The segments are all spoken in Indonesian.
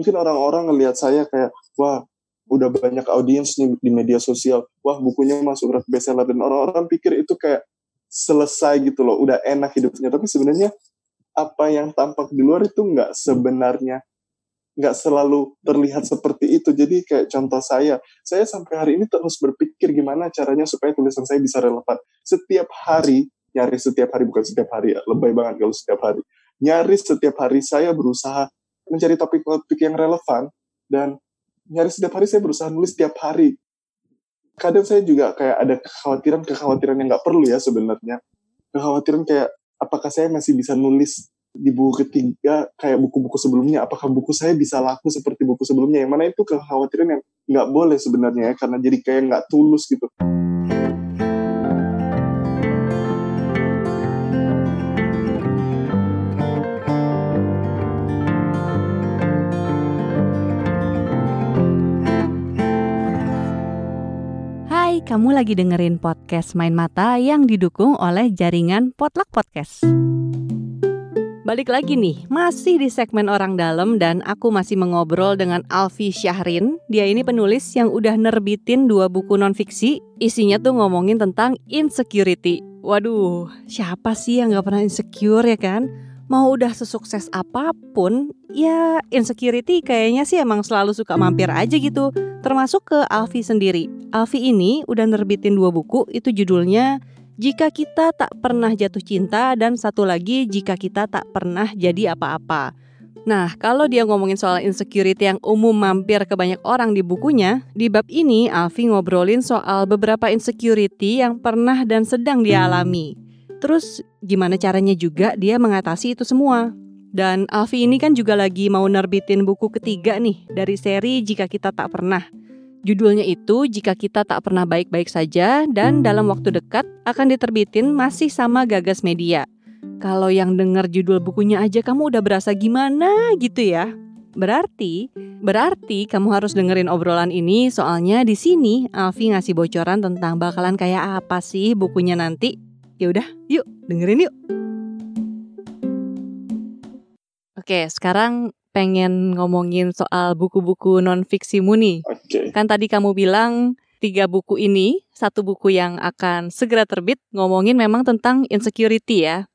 mungkin orang-orang ngelihat saya kayak wah udah banyak audiens nih di media sosial. Wah bukunya masuk ref bestseller. Dan orang-orang pikir itu kayak selesai gitu loh udah enak hidupnya. Tapi sebenarnya apa yang tampak di luar itu nggak sebenarnya nggak selalu terlihat seperti itu. Jadi kayak contoh saya saya sampai hari ini terus berpikir gimana caranya supaya tulisan saya bisa relevan. Setiap hari nyaris setiap hari bukan setiap hari ya lebay banget kalau setiap hari. Nyaris setiap hari saya berusaha mencari topik-topik yang relevan dan nyaris setiap hari saya berusaha nulis setiap hari. Kadang saya juga kayak ada kekhawatiran-kekhawatiran yang nggak perlu ya sebenarnya. Kekhawatiran kayak apakah saya masih bisa nulis di buku ketiga kayak buku-buku sebelumnya apakah buku saya bisa laku seperti buku sebelumnya yang mana itu kekhawatiran yang nggak boleh sebenarnya ya karena jadi kayak nggak tulus gitu. Kamu lagi dengerin podcast Main Mata yang didukung oleh jaringan Potluck Podcast. Balik lagi nih, masih di segmen orang dalam dan aku masih mengobrol dengan Alfi Syahrin. Dia ini penulis yang udah nerbitin dua buku nonfiksi. Isinya tuh ngomongin tentang insecurity. Waduh, siapa sih yang gak pernah insecure ya kan? Mau udah sesukses apa pun, ya insecurity kayaknya sih emang selalu suka mampir aja gitu termasuk ke Alfi sendiri. Alfi ini udah nerbitin dua buku, itu judulnya Jika Kita Tak Pernah Jatuh Cinta dan satu lagi Jika Kita Tak Pernah Jadi Apa-apa. Nah, kalau dia ngomongin soal insecurity yang umum mampir ke banyak orang di bukunya, di bab ini Alfi ngobrolin soal beberapa insecurity yang pernah dan sedang dia alami. Terus gimana caranya juga dia mengatasi itu semua? Dan Alfi ini kan juga lagi mau nerbitin buku ketiga nih dari seri Jika Kita Tak Pernah. Judulnya itu Jika Kita Tak Pernah Baik-Baik Saja dan dalam waktu dekat akan diterbitin masih sama Gagas Media. Kalau yang denger judul bukunya aja kamu udah berasa gimana gitu ya. Berarti, berarti kamu harus dengerin obrolan ini soalnya di sini Alfi ngasih bocoran tentang bakalan kayak apa sih bukunya nanti. Ya udah, yuk dengerin yuk. Oke, sekarang pengen ngomongin soal buku-buku non fiksimu nih. Oke. Kan tadi kamu bilang tiga buku ini, satu buku yang akan segera terbit ngomongin memang tentang insecurity ya.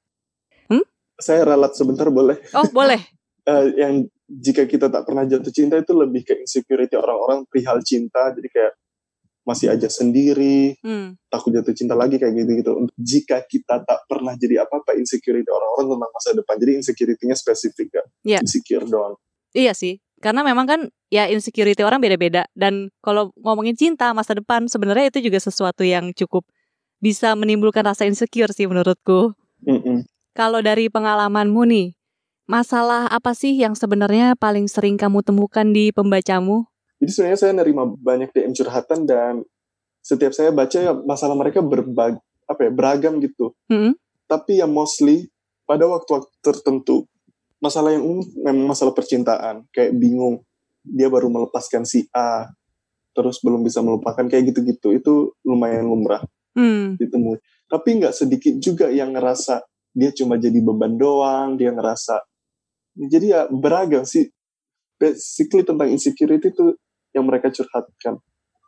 Hmm? Saya ralat sebentar boleh? Oh boleh. uh, yang jika kita tak pernah jatuh cinta itu lebih ke insecurity orang-orang perihal cinta. Jadi kayak masih aja sendiri, hmm. takut jatuh cinta lagi kayak gitu-gitu. Jika kita tak pernah jadi apa-apa insecurity orang-orang tentang masa depan, jadi insecurity-nya spesifik kan, yeah. insecure doang. Iya sih, karena memang kan ya insecurity orang beda-beda dan kalau ngomongin cinta masa depan sebenarnya itu juga sesuatu yang cukup bisa menimbulkan rasa insecure sih menurutku. Mm -mm. Kalau dari pengalamanmu nih, masalah apa sih yang sebenarnya paling sering kamu temukan di pembacamu? Jadi sebenarnya saya nerima banyak DM curhatan dan setiap saya baca ya masalah mereka berbag apa ya beragam gitu. Mm-hmm. Tapi ya mostly pada waktu-waktu tertentu masalah yang umum memang masalah percintaan kayak bingung dia baru melepaskan si A terus belum bisa melupakan kayak gitu-gitu itu lumayan lumrah mm. ditemui. Tapi nggak sedikit juga yang ngerasa dia cuma jadi beban doang, dia ngerasa jadi ya beragam sih basically tentang insecurity itu yang mereka curhatkan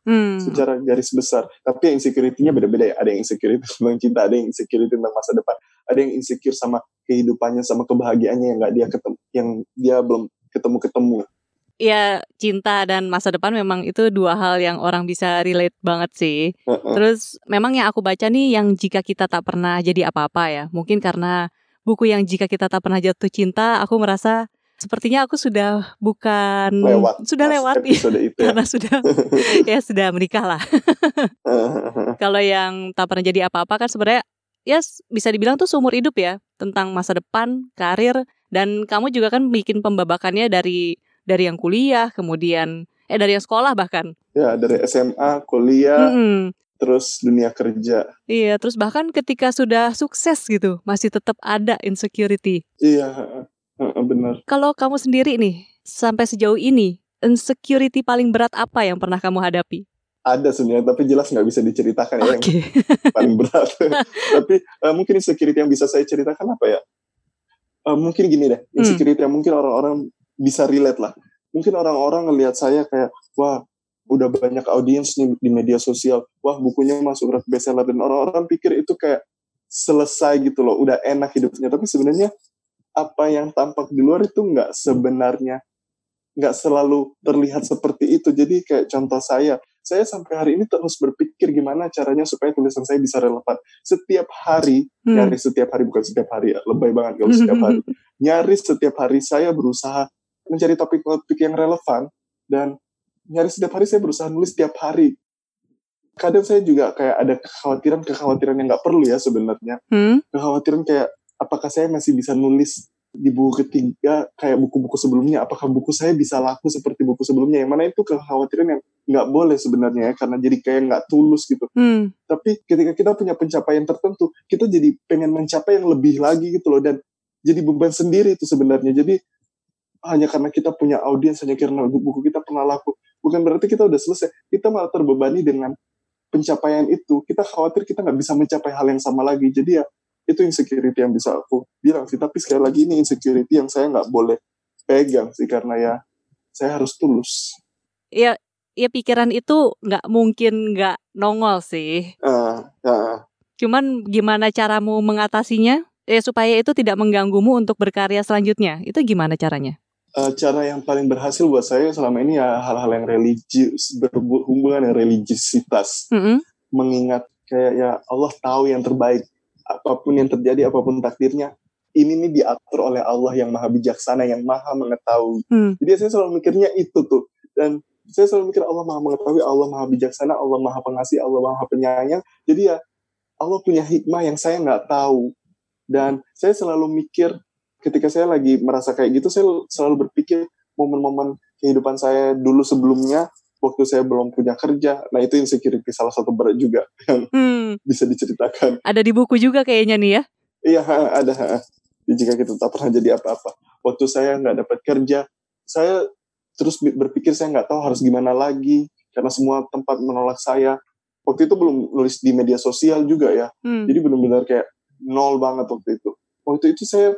hmm. secara garis besar. Tapi yang insecurity-nya beda-beda ya. Ada yang insecurity tentang cinta, ada yang insecurity tentang masa depan, ada yang insecure sama kehidupannya, sama kebahagiaannya yang nggak dia ketemu, yang dia belum ketemu-ketemu. Ya cinta dan masa depan memang itu dua hal yang orang bisa relate banget sih. Uh-uh. Terus memang yang aku baca nih yang jika kita tak pernah jadi apa-apa ya. Mungkin karena buku yang jika kita tak pernah jatuh cinta, aku merasa sepertinya aku sudah bukan lewat sudah lewat ya, itu ya. karena sudah ya sudah menikah lah. Kalau yang tak pernah jadi apa-apa kan sebenarnya ya bisa dibilang tuh seumur hidup ya tentang masa depan, karir dan kamu juga kan bikin pembabakannya dari dari yang kuliah, kemudian eh dari yang sekolah bahkan. Ya, dari SMA, kuliah, mm -hmm. terus dunia kerja. Iya, terus bahkan ketika sudah sukses gitu, masih tetap ada insecurity. Iya, benar. Kalau kamu sendiri nih, sampai sejauh ini, insecurity paling berat apa yang pernah kamu hadapi? Ada sebenarnya, tapi jelas nggak bisa diceritakan ya okay. yang paling berat. tapi uh, mungkin insecurity yang bisa saya ceritakan apa ya? Uh, mungkin gini deh, hmm. insecurity hmm. yang mungkin orang-orang bisa relate lah. mungkin orang-orang ngelihat saya kayak wah udah banyak audiens nih di media sosial wah bukunya masuk bestseller dan orang-orang pikir itu kayak selesai gitu loh udah enak hidupnya tapi sebenarnya apa yang tampak di luar itu nggak sebenarnya nggak selalu terlihat seperti itu. Jadi kayak contoh saya saya sampai hari ini terus berpikir gimana caranya supaya tulisan saya bisa relevan. Setiap hari hmm. nyaris setiap hari bukan setiap hari ya lebay banget kalau setiap hari. Nyaris setiap hari saya berusaha mencari topik-topik yang relevan dan nyaris setiap hari saya berusaha nulis setiap hari. Kadang saya juga kayak ada kekhawatiran kekhawatiran yang nggak perlu ya sebenarnya. Hmm? kekhawatiran kayak apakah saya masih bisa nulis di buku ketiga kayak buku-buku sebelumnya? Apakah buku saya bisa laku seperti buku sebelumnya? Yang mana itu kekhawatiran yang nggak boleh sebenarnya ya karena jadi kayak nggak tulus gitu. Hmm. tapi ketika kita punya pencapaian tertentu kita jadi pengen mencapai yang lebih lagi gitu loh dan jadi beban sendiri itu sebenarnya. Jadi hanya karena kita punya audiens hanya karena buku kita pernah laku bukan berarti kita udah selesai. Kita malah terbebani dengan pencapaian itu. Kita khawatir kita nggak bisa mencapai hal yang sama lagi. Jadi ya itu insecurity yang bisa aku bilang sih. Tapi sekali lagi ini insecurity yang saya nggak boleh pegang sih. Karena ya saya harus tulus. Ya ya pikiran itu nggak mungkin nggak nongol sih. Uh, uh. cuman gimana caramu mengatasinya? Ya supaya itu tidak mengganggumu untuk berkarya selanjutnya. Itu gimana caranya? Uh, cara yang paling berhasil buat saya selama ini ya hal-hal yang religius berhubungan dengan religiusitas. Mm -hmm. mengingat kayak ya Allah tahu yang terbaik apa pun yang terjadi apa pun takdirnya ini nih diatur oleh Allah yang maha bijaksana yang maha mengetahui. Mm. jadi saya selalu mikirnya itu tuh. Dan saya selalu mikir Allah maha mengetahui Allah maha bijaksana Allah maha pengasih Allah maha penyayang. Jadi ya Allah punya hikmah yang saya nggak tahu. Dan saya selalu mikir ketika saya lagi merasa kayak gitu saya selalu berpikir momen-momen kehidupan saya dulu sebelumnya waktu saya belum punya kerja. Nah itu insecurity salah satu berat juga yang hmm. bisa diceritakan. Ada di buku juga kayaknya nih ya. Iya ada jika kita tak pernah jadi apa-apa. Waktu saya nggak dapat kerja saya terus berpikir saya nggak tahu harus gimana lagi karena semua tempat menolak saya. Waktu itu belum nulis di media sosial juga ya. Hmm. jadi benar-benar kayak nol banget waktu itu. Waktu itu saya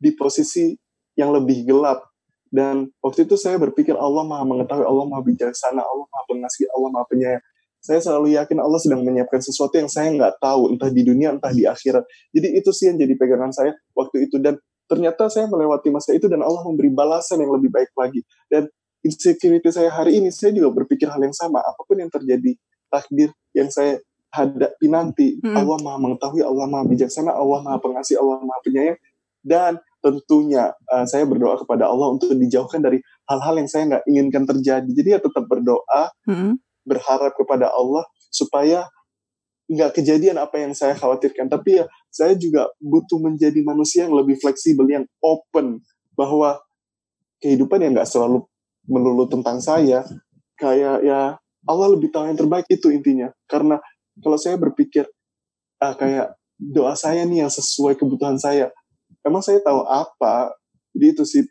di posisi yang lebih gelap dan waktu itu saya berpikir Allah maha mengetahui, Allah maha bijaksana, Allah maha pengasih, Allah maha penyayang. Saya selalu yakin Allah sedang menyiapkan sesuatu yang saya nggak tahu, entah di dunia, entah di akhirat. Jadi itu sih yang jadi pegangan saya waktu itu. Dan ternyata saya melewati masa itu dan Allah memberi balasan yang lebih baik lagi. Dan insecurity saya hari ini, saya juga berpikir hal yang sama. Apa pun yang terjadi, takdir yang saya hadapi nanti, hmm. Allah maha mengetahui, Allah maha bijaksana, Allah maha pengasih, Allah maha penyayang. Dan tentunya uh, saya berdoa kepada Allah untuk dijauhkan dari hal-hal yang saya nggak inginkan terjadi. Jadi ya tetap berdoa, hmm. berharap kepada Allah supaya nggak kejadian apa yang saya khawatirkan. Tapi ya saya juga butuh menjadi manusia yang lebih fleksibel, yang open bahwa kehidupan yang nggak selalu melulu tentang saya. Kayak ya Allah lebih tahu yang terbaik itu intinya. Karena kalau saya berpikir ah, kayak doa saya nih yang sesuai kebutuhan saya emang saya tahu apa jadi itu sih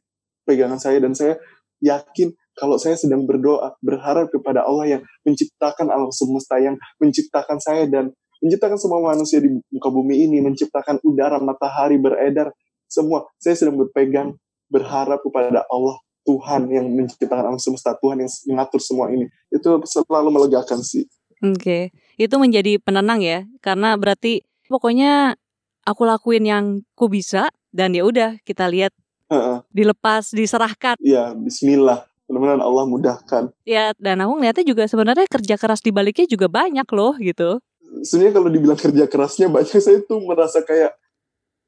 pegangan saya dan saya yakin kalau saya sedang berdoa berharap kepada Allah yang menciptakan alam semesta yang menciptakan saya dan menciptakan semua manusia di muka bumi ini menciptakan udara matahari beredar semua saya sedang berpegang berharap kepada Allah Tuhan yang menciptakan alam semesta Tuhan yang mengatur semua ini itu selalu melegakan sih oke okay. itu menjadi penenang ya karena berarti pokoknya aku lakuin yang ku bisa dan ya udah kita lihat. Uh-uh. dilepas diserahkan. Ya Bismillah. Mudah-mudahan Allah mudahkan. Ya dan aku ngeliatnya juga sebenarnya kerja keras di baliknya juga banyak loh gitu. Sebenarnya kalau dibilang kerja kerasnya banyak saya tuh merasa kayak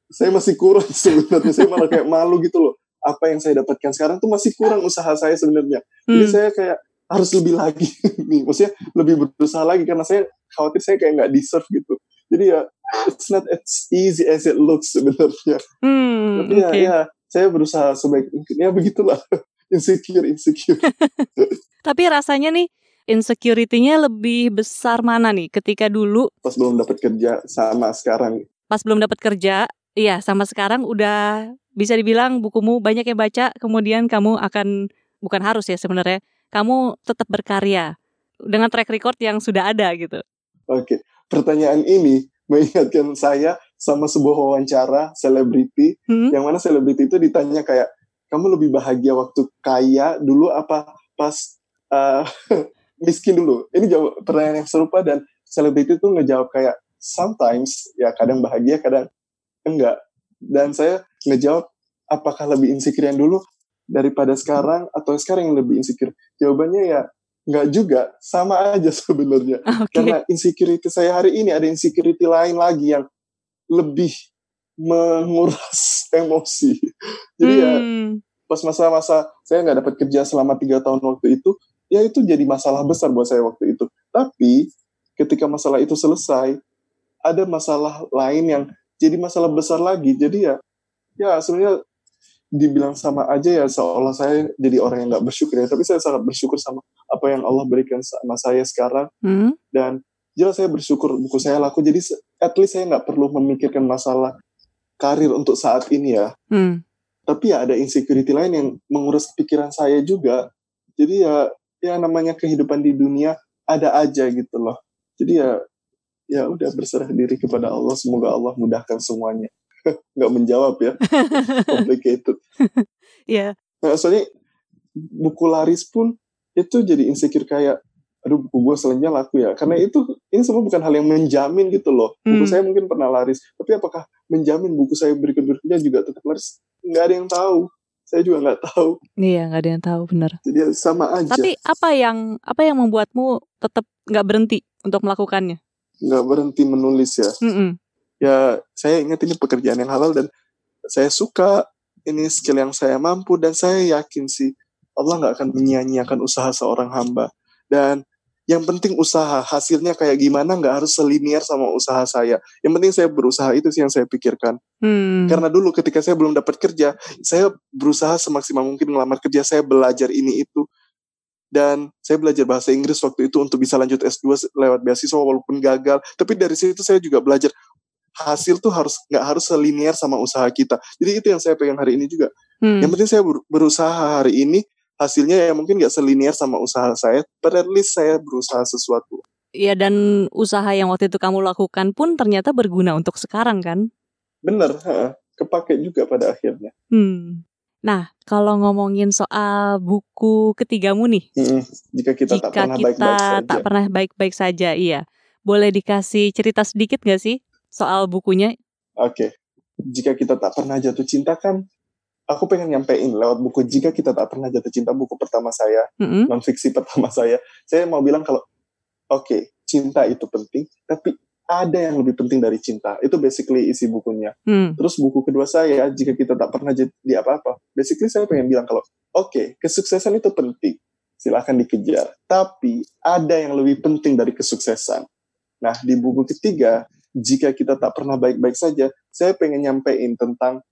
saya masih kurang sebenarnya. Saya malah kayak malu gitu loh. Apa yang saya dapatkan sekarang tuh masih kurang usaha saya sebenarnya. Hmm. jadi saya kayak harus lebih lagi nih. Maksudnya lebih berusaha lagi karena saya khawatir saya kayak nggak deserve gitu. Jadi ya it's not as easy as it looks sebenarnya. Hmm, Tapi ya, okay. ya saya berusaha sebaik mungkin ya begitulah insecure insecure. Tapi rasanya nih insecurity-nya lebih besar mana nih ketika dulu pas belum dapat kerja sama sekarang. Pas belum dapat kerja, iya sama sekarang udah bisa dibilang bukumu banyak yang baca, kemudian kamu akan bukan harus ya sebenarnya, kamu tetap berkarya dengan track record yang sudah ada gitu. Oke, pertanyaan ini mengingatkan saya sama sebuah wawancara selebriti hmm? yang mana selebriti itu ditanya kayak kamu lebih bahagia waktu kaya dulu apa pas uh, miskin dulu? Ini jawab pertanyaan yang serupa dan selebriti itu ngejawab kayak sometimes ya kadang bahagia kadang enggak. Dan saya ngejawab apakah lebih insecure yang dulu daripada sekarang atau sekarang yang lebih insecure? Jawabannya ya enggak juga sama aja sebenarnya okay. karena insecurity saya hari ini ada insecurity lain lagi yang lebih menguras emosi jadi ya, hmm. ya pas masa-masa saya nggak dapat kerja selama tiga tahun waktu itu ya itu jadi masalah besar buat saya waktu itu tapi ketika masalah itu selesai ada masalah lain yang jadi masalah besar lagi jadi ya ya sebenarnya dibilang sama aja ya seolah saya jadi orang yang nggak bersyukur ya. Tapi saya sangat bersyukur sama apa yang Allah berikan sama saya sekarang. Hmm. dan jelas saya bersyukur buku saya laku. Jadi at least saya nggak perlu memikirkan masalah karir untuk saat ini ya. Hmm. Tapi ya ada insecurity lain yang mengurus pikiran saya juga. Jadi ya ya namanya kehidupan di dunia ada aja gitu loh. Jadi ya ya udah berserah diri kepada Allah. Semoga Allah mudahkan semuanya nggak menjawab ya. Complicated. Ya yeah. nah, soalnya buku laris pun itu jadi insecure kayak aduh buku gue selanjutnya laku ya. Karena itu ini semua bukan hal yang menjamin gitu loh. Buku hmm. saya mungkin pernah laris tapi apakah menjamin buku saya berikut berikutnya juga tetap laris? Nggak ada yang tahu. Saya juga nggak tahu. Iya nggak ada yang tahu benar jadi ya sama aja. Tapi apa yang apa yang membuatmu tetap nggak berhenti untuk melakukannya? Nggak berhenti menulis ya. Mm -mm. Ya saya ingat ini pekerjaan yang halal dan saya suka ini skill yang saya mampu dan saya yakin sih Allah nggak akan menyia-nyiakan usaha seorang hamba. Dan yang penting usaha hasilnya kayak gimana nggak harus selinier sama usaha saya. Yang penting saya berusaha itu sih yang saya pikirkan. Hmm. karena dulu ketika saya belum dapat kerja saya berusaha semaksimal mungkin ngelamar kerja saya belajar ini itu. Dan saya belajar bahasa Inggris waktu itu untuk bisa lanjut S2 lewat beasiswa walaupun gagal. Tapi dari situ saya juga belajar hasil tuh harus nggak harus selinier sama usaha kita jadi itu yang saya pegang hari ini juga hmm. yang penting saya berusaha hari ini hasilnya ya mungkin gak selinier sama usaha saya, but at least saya berusaha sesuatu. Iya dan usaha yang waktu itu kamu lakukan pun ternyata berguna untuk sekarang kan? Bener, ha, kepake juga pada akhirnya. Hmm. Nah, kalau ngomongin soal buku ketigamu nih, hmm, jika kita jika tak pernah baik-baik saja. tak pernah baik-baik saja, iya. Boleh dikasih cerita sedikit gak sih soal bukunya? Oke, okay. jika kita tak pernah jatuh cinta kan aku pengen nyampein lewat buku jika kita tak pernah jatuh cinta buku pertama saya mm-hmm. non fiksi pertama saya saya mau bilang kalau oke okay, cinta itu penting tapi ada yang lebih penting dari cinta itu basically isi bukunya mm. terus buku kedua saya jika kita tak pernah jadi apa-apa basically saya pengen bilang kalau oke okay, kesuksesan itu penting silahkan dikejar tapi ada yang lebih penting dari kesuksesan nah di buku ketiga jika kita tak pernah baik-baik saja saya pengen nyampein tentang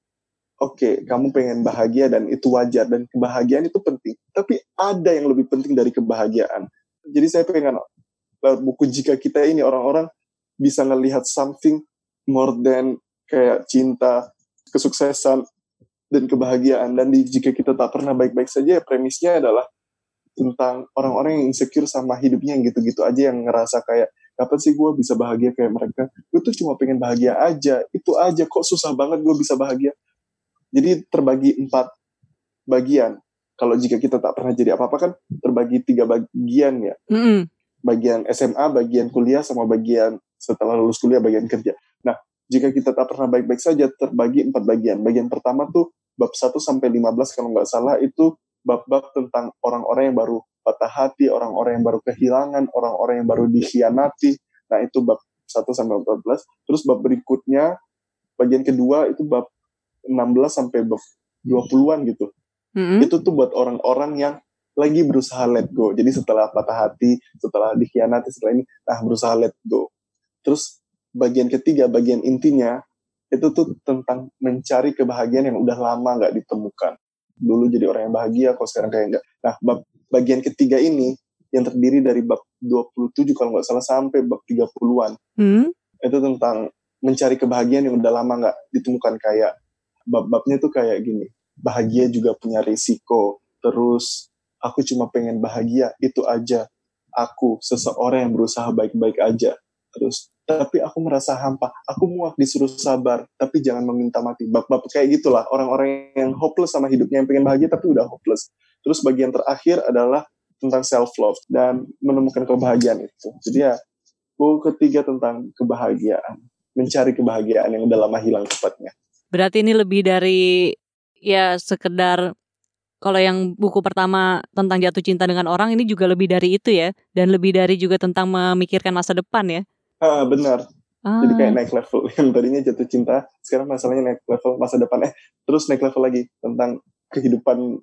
oke, okay, kamu pengen bahagia dan itu wajar dan kebahagiaan itu penting. Tapi ada yang lebih penting dari kebahagiaan. Jadi saya pengen lewat buku jika kita ini orang-orang bisa ngelihat something more than kayak cinta, kesuksesan dan kebahagiaan. Dan di jika kita tak pernah baik-baik saja, premisnya adalah tentang orang-orang yang insecure sama hidupnya yang gitu-gitu aja yang ngerasa kayak kapan sih gue bisa bahagia kayak mereka gue tuh cuma pengen bahagia aja itu aja kok susah banget gue bisa bahagia jadi terbagi empat bagian. Kalau jika kita tak pernah jadi apa-apa kan terbagi tiga bagian ya. Mm -hmm. Bagian SMA, bagian kuliah, sama bagian setelah lulus kuliah, bagian kerja. Nah, jika kita tak pernah baik-baik saja terbagi empat bagian. Bagian pertama tuh bab 1 sampai 15 kalau nggak salah itu bab-bab tentang orang-orang yang baru patah hati, orang-orang yang baru kehilangan, orang-orang yang baru dikhianati. Nah, itu bab 1 sampai 14. Terus bab berikutnya bagian kedua itu bab 16 sampai 20-an gitu. Mm-hmm. Itu tuh buat orang-orang yang lagi berusaha let go. Jadi setelah patah hati, setelah dikhianati, setelah ini, nah berusaha let go. Terus bagian ketiga, bagian intinya, itu tuh tentang mencari kebahagiaan yang udah lama nggak ditemukan. Dulu jadi orang yang bahagia, kok sekarang kayak enggak. Nah, bab, bagian ketiga ini, yang terdiri dari bab 27 kalau nggak salah sampai bab 30-an. Mm. Itu tentang mencari kebahagiaan yang udah lama nggak ditemukan kayak bab-babnya tuh kayak gini bahagia juga punya risiko terus aku cuma pengen bahagia itu aja aku seseorang yang berusaha baik-baik aja terus tapi aku merasa hampa. Aku muak disuruh sabar, tapi jangan meminta mati. Bab-bab kayak gitulah orang-orang yang hopeless sama hidupnya, yang pengen bahagia tapi udah hopeless. Terus bagian terakhir adalah tentang self love dan menemukan kebahagiaan itu. Jadi ya, buku ketiga tentang kebahagiaan, mencari kebahagiaan yang udah lama hilang cepatnya. Berarti ini lebih dari ya sekedar kalau yang buku pertama tentang jatuh cinta dengan orang ini juga lebih dari itu ya dan lebih dari juga tentang memikirkan masa depan ya. Ah, benar. Ah. Jadi kayak naik level yang tadinya jatuh cinta, sekarang masalahnya naik level masa depan eh terus naik level lagi tentang kehidupan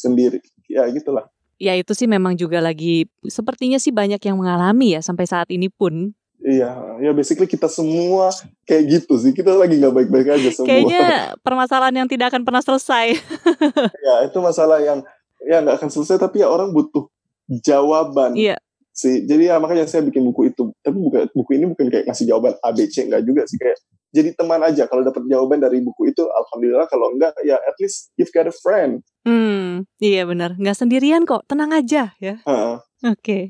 sendiri. Ya gitulah. Ya itu sih memang juga lagi sepertinya sih banyak yang mengalami ya sampai saat ini pun. Iya, ya basically kita semua kayak gitu sih. Kita lagi nggak baik-baik aja semua. Kayaknya permasalahan yang tidak akan pernah selesai. ya itu masalah yang ya nggak akan selesai tapi ya orang butuh jawaban. Iya sih jadi ya makanya saya bikin buku itu tapi bukan buku ini bukan kayak ngasih jawaban A B C enggak juga sih kayak jadi teman aja kalau dapat jawaban dari buku itu alhamdulillah kalau enggak ya at least you've got a friend hmm iya benar. Nggak sendirian kok. Tenang aja ya. Uh -uh. oke. Okay.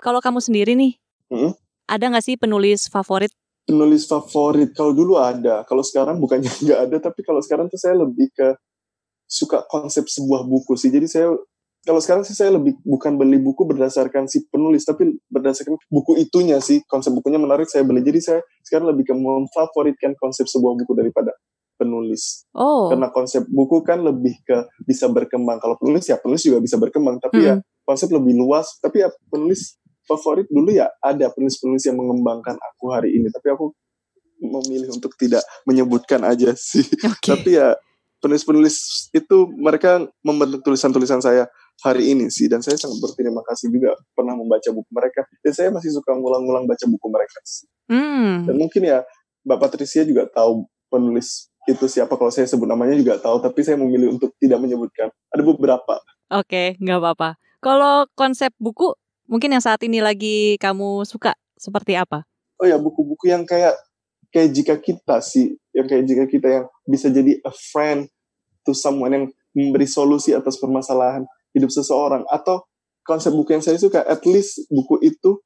kalau kamu sendiri nih hmm? ada nggak sih penulis favorit? Penulis favorit? Kalau dulu ada. Kalau sekarang bukannya nggak ada tapi kalau sekarang tuh saya lebih ke suka konsep sebuah buku sih. Jadi saya kalau sekarang sih saya lebih bukan beli buku berdasarkan si penulis tapi berdasarkan buku itunya sih. Konsep bukunya menarik saya beli. Jadi saya sekarang lebih ke memfavoritkan konsep sebuah buku daripada penulis oh. karena konsep buku kan lebih ke bisa berkembang kalau penulis ya penulis juga bisa berkembang tapi ya hmm. ya konsep lebih luas tapi ya penulis favorit dulu ya ada penulis-penulis yang mengembangkan aku hari ini tapi aku memilih untuk tidak menyebutkan aja sih okay. tapi ya penulis-penulis itu mereka membentuk tulisan-tulisan saya hari ini sih dan saya sangat berterima kasih juga pernah membaca buku mereka dan saya masih suka ngulang-ngulang baca buku mereka sih. Hmm. Dan mungkin ya Mbak Patricia juga tahu penulis itu siapa kalau saya sebut namanya juga tahu tapi saya memilih untuk tidak menyebutkan. Ada beberapa. Oke, okay, nggak apa-apa. Kalau konsep buku mungkin yang saat ini lagi kamu suka seperti apa? Oh ya buku-buku yang kayak kayak jika kita sih, yang kayak jika kita yang bisa jadi a friend to someone yang memberi solusi atas permasalahan hidup seseorang atau konsep buku yang saya suka at least buku itu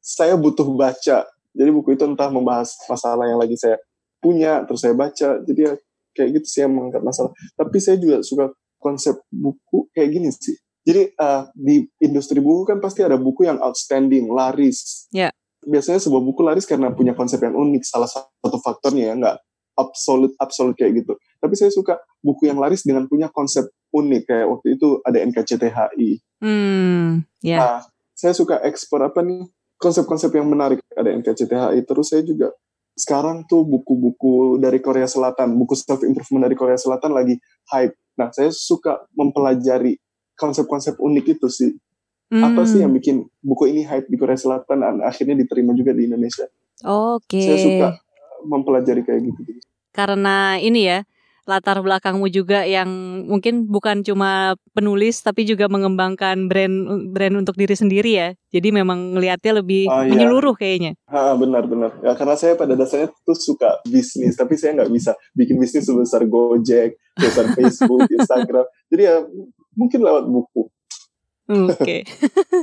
saya butuh baca jadi buku itu entah membahas masalah yang lagi saya punya terus saya baca jadi ya kayak gitu sih yang mengangkat masalah tapi saya juga suka konsep buku kayak gini sih jadi uh, di industri buku kan pasti ada buku yang outstanding laris yeah. biasanya sebuah buku laris karena punya konsep yang unik salah satu faktornya ya nggak absolut absolut kayak gitu tapi saya suka buku yang laris dengan punya konsep unik kayak waktu itu ada NKCTHI. Hmm, yeah. Nah, saya suka ekspor apa nih konsep-konsep yang menarik ada NKCTHI. Terus saya juga sekarang tuh buku-buku dari Korea Selatan, buku self improvement dari Korea Selatan lagi hype. Nah, saya suka mempelajari konsep-konsep unik itu sih. Hmm. Apa sih yang bikin buku ini hype di Korea Selatan dan akhirnya diterima juga di Indonesia? Oke. Okay. Saya suka mempelajari kayak gitu. Karena ini ya, latar belakangmu juga yang mungkin bukan cuma penulis tapi juga mengembangkan brand brand untuk diri sendiri ya. Jadi memang ngelihatnya lebih oh, iya. menyeluruh kayaknya. Ha, benar benar. Ya karena saya pada dasarnya tuh suka bisnis tapi saya nggak bisa bikin bisnis sebesar Gojek, sebesar Facebook, Instagram. Jadi ya mungkin lewat buku. Oke. Okay.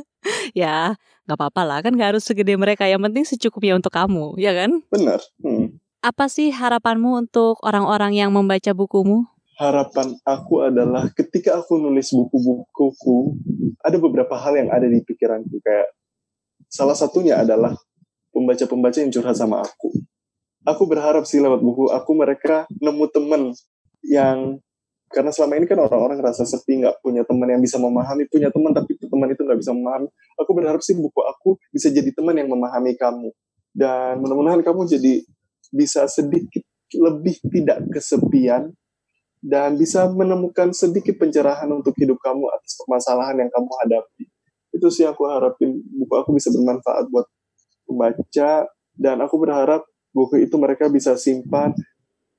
ya, nggak apa-apa lah kan nggak harus segede mereka. Yang penting secukupnya untuk kamu, ya kan? Benar. Hmm apa sih harapanmu untuk orang-orang yang membaca bukumu? Harapan aku adalah ketika aku nulis buku-bukuku, ada beberapa hal yang ada di pikiranku kayak salah satunya adalah pembaca-pembaca yang curhat sama aku. Aku berharap sih lewat buku aku mereka nemu teman yang karena selama ini kan orang-orang rasa sepi nggak punya teman yang bisa memahami punya teman tapi teman itu nggak bisa memahami aku berharap sih buku aku bisa jadi teman yang memahami kamu dan mudah-mudahan kamu jadi bisa sedikit lebih tidak kesepian dan bisa menemukan sedikit pencerahan untuk hidup kamu atas permasalahan yang kamu hadapi. Itu sih aku harapin buku aku bisa bermanfaat buat pembaca dan aku berharap buku itu mereka bisa simpan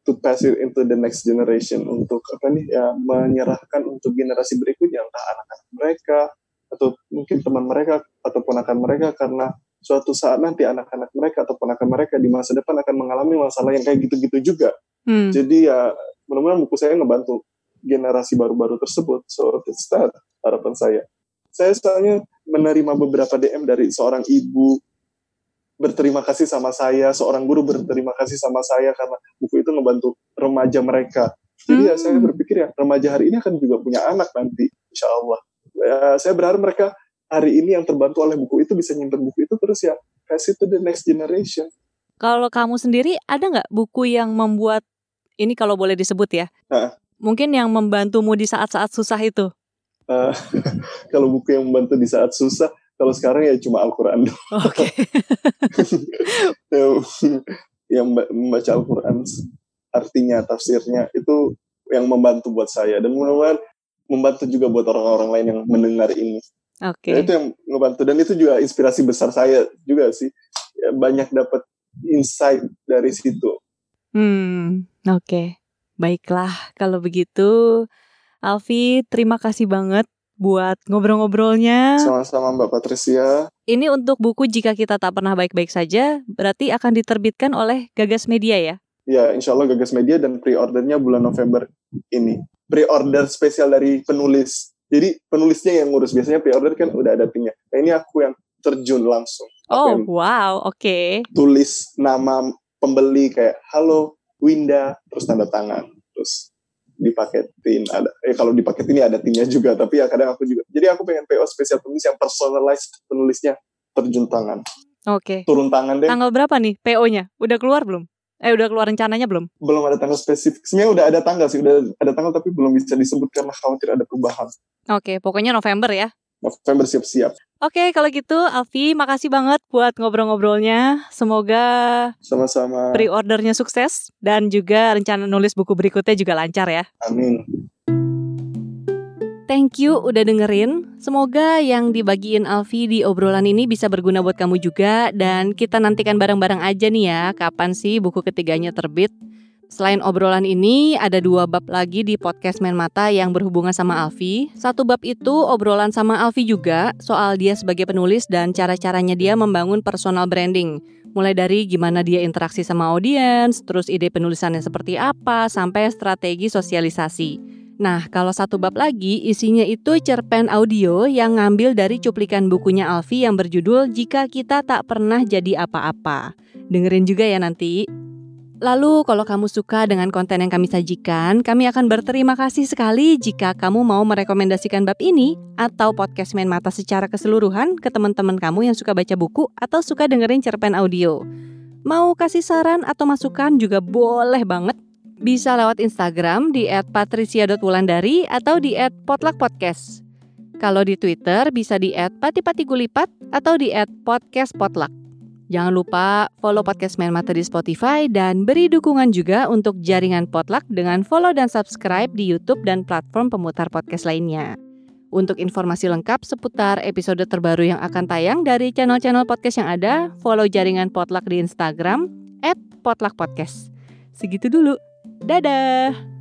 to pass it into the next generation untuk apa nih ya menyerahkan untuk generasi berikutnya entah anak-anak mereka atau mungkin teman mereka atau ponakan mereka karena suatu saat nanti anak-anak mereka atau ponakan mereka di masa depan akan mengalami masalah yang kayak gitu-gitu juga. Hmm. Jadi ya mudah-mudahan buku saya ngebantu generasi baru-baru tersebut. So that's that harapan saya. Saya soalnya menerima beberapa DM dari seorang ibu berterima kasih sama saya, seorang guru berterima kasih sama saya karena buku itu ngebantu remaja mereka. Jadi hmm. ya saya hmm. berpikir ya remaja hari ini akan juga punya anak nanti, insya Allah. Ya, saya berharap mereka hari ini yang terbantu oleh buku itu bisa nyimpen buku itu terus ya kasih to the next generation. Kalau kamu sendiri ada nggak buku yang membuat ini kalau boleh disebut ya? Nah. Mungkin yang membantumu di saat-saat susah itu? Uh, kalau buku yang membantu di saat susah, kalau sekarang ya cuma Al-Quran Oke. Okay. yang membaca Al-Quran artinya, tafsirnya itu yang membantu buat saya dan mudah-mudahan membantu juga buat orang-orang lain yang mendengar ini. Oke. Okay. Itu yang membantu dan itu juga inspirasi besar saya juga sih. Ya, banyak dapat insight dari situ. Hmm, oke. Okay. Baiklah, kalau begitu Alfi, terima kasih banget buat ngobrol-ngobrolnya. Sama-sama Mbak Patricia. Ini untuk buku Jika Kita Tak Pernah Baik-Baik Saja, berarti akan diterbitkan oleh Gagas Media ya? Ya, insya Allah Gagas Media dan pre-ordernya bulan November ini. Pre-order spesial dari penulis. Jadi penulisnya yang ngurus. Biasanya pre-order kan udah ada timnya. Nah ini aku yang terjun langsung. Oh, wow, oke. Okay. Tulis nama pembeli kayak, halo Winda, terus tanda tangan. Terus dipaketin ada eh kalau dipaketin ini ada timnya juga tapi ya kadang aku juga jadi aku pengen PO spesial penulis yang personalized penulisnya terjun tangan oke okay. turun tangan deh tanggal berapa nih PO-nya udah keluar belum eh udah keluar rencananya belum belum ada tanggal spesifik sebenarnya udah ada tanggal sih udah ada tanggal tapi belum bisa disebut karena khawatir ada perubahan oke okay, pokoknya November ya November siap-siap. Oke, kalau gitu Alfi, makasih banget buat ngobrol-ngobrolnya. Semoga sama-sama pre-ordernya sukses dan juga rencana nulis buku berikutnya juga lancar ya. Amin. Thank you udah dengerin. Semoga yang dibagiin Alfi di obrolan ini bisa berguna buat kamu juga dan kita nantikan bareng-bareng aja nih ya kapan sih buku ketiganya terbit. Selain obrolan ini, ada dua bab lagi di podcast Main Mata yang berhubungan sama Alfi. Satu bab itu obrolan sama Alfi juga soal dia sebagai penulis dan cara-caranya dia membangun personal branding. Mulai dari gimana dia interaksi sama audiens, terus ide penulisannya seperti apa, sampai strategi sosialisasi. Nah, kalau satu bab lagi, isinya itu cerpen audio yang ngambil dari cuplikan bukunya Alfi yang berjudul Jika Kita Tak Pernah Jadi Apa-Apa. Dengerin juga ya nanti. Lalu kalau kamu suka dengan konten yang kami sajikan, kami akan berterima kasih sekali jika kamu mau merekomendasikan bab ini atau podcast Main Mata secara keseluruhan ke teman-teman kamu yang suka baca buku atau suka dengerin cerpen audio. Mau kasih saran atau masukan juga boleh banget. Bisa lewat Instagram di @patricia.wulandari atau di @potluckpodcast. Kalau di Twitter bisa di @patipatigulipat atau di @podcastpotluck. Jangan lupa follow podcast Main Mata di Spotify dan beri dukungan juga untuk jaringan Potluck dengan follow dan subscribe di YouTube dan platform pemutar podcast lainnya. Untuk informasi lengkap seputar episode terbaru yang akan tayang dari channel-channel podcast yang ada, follow jaringan Potluck di Instagram @potluckpodcast. Segitu dulu. Dadah.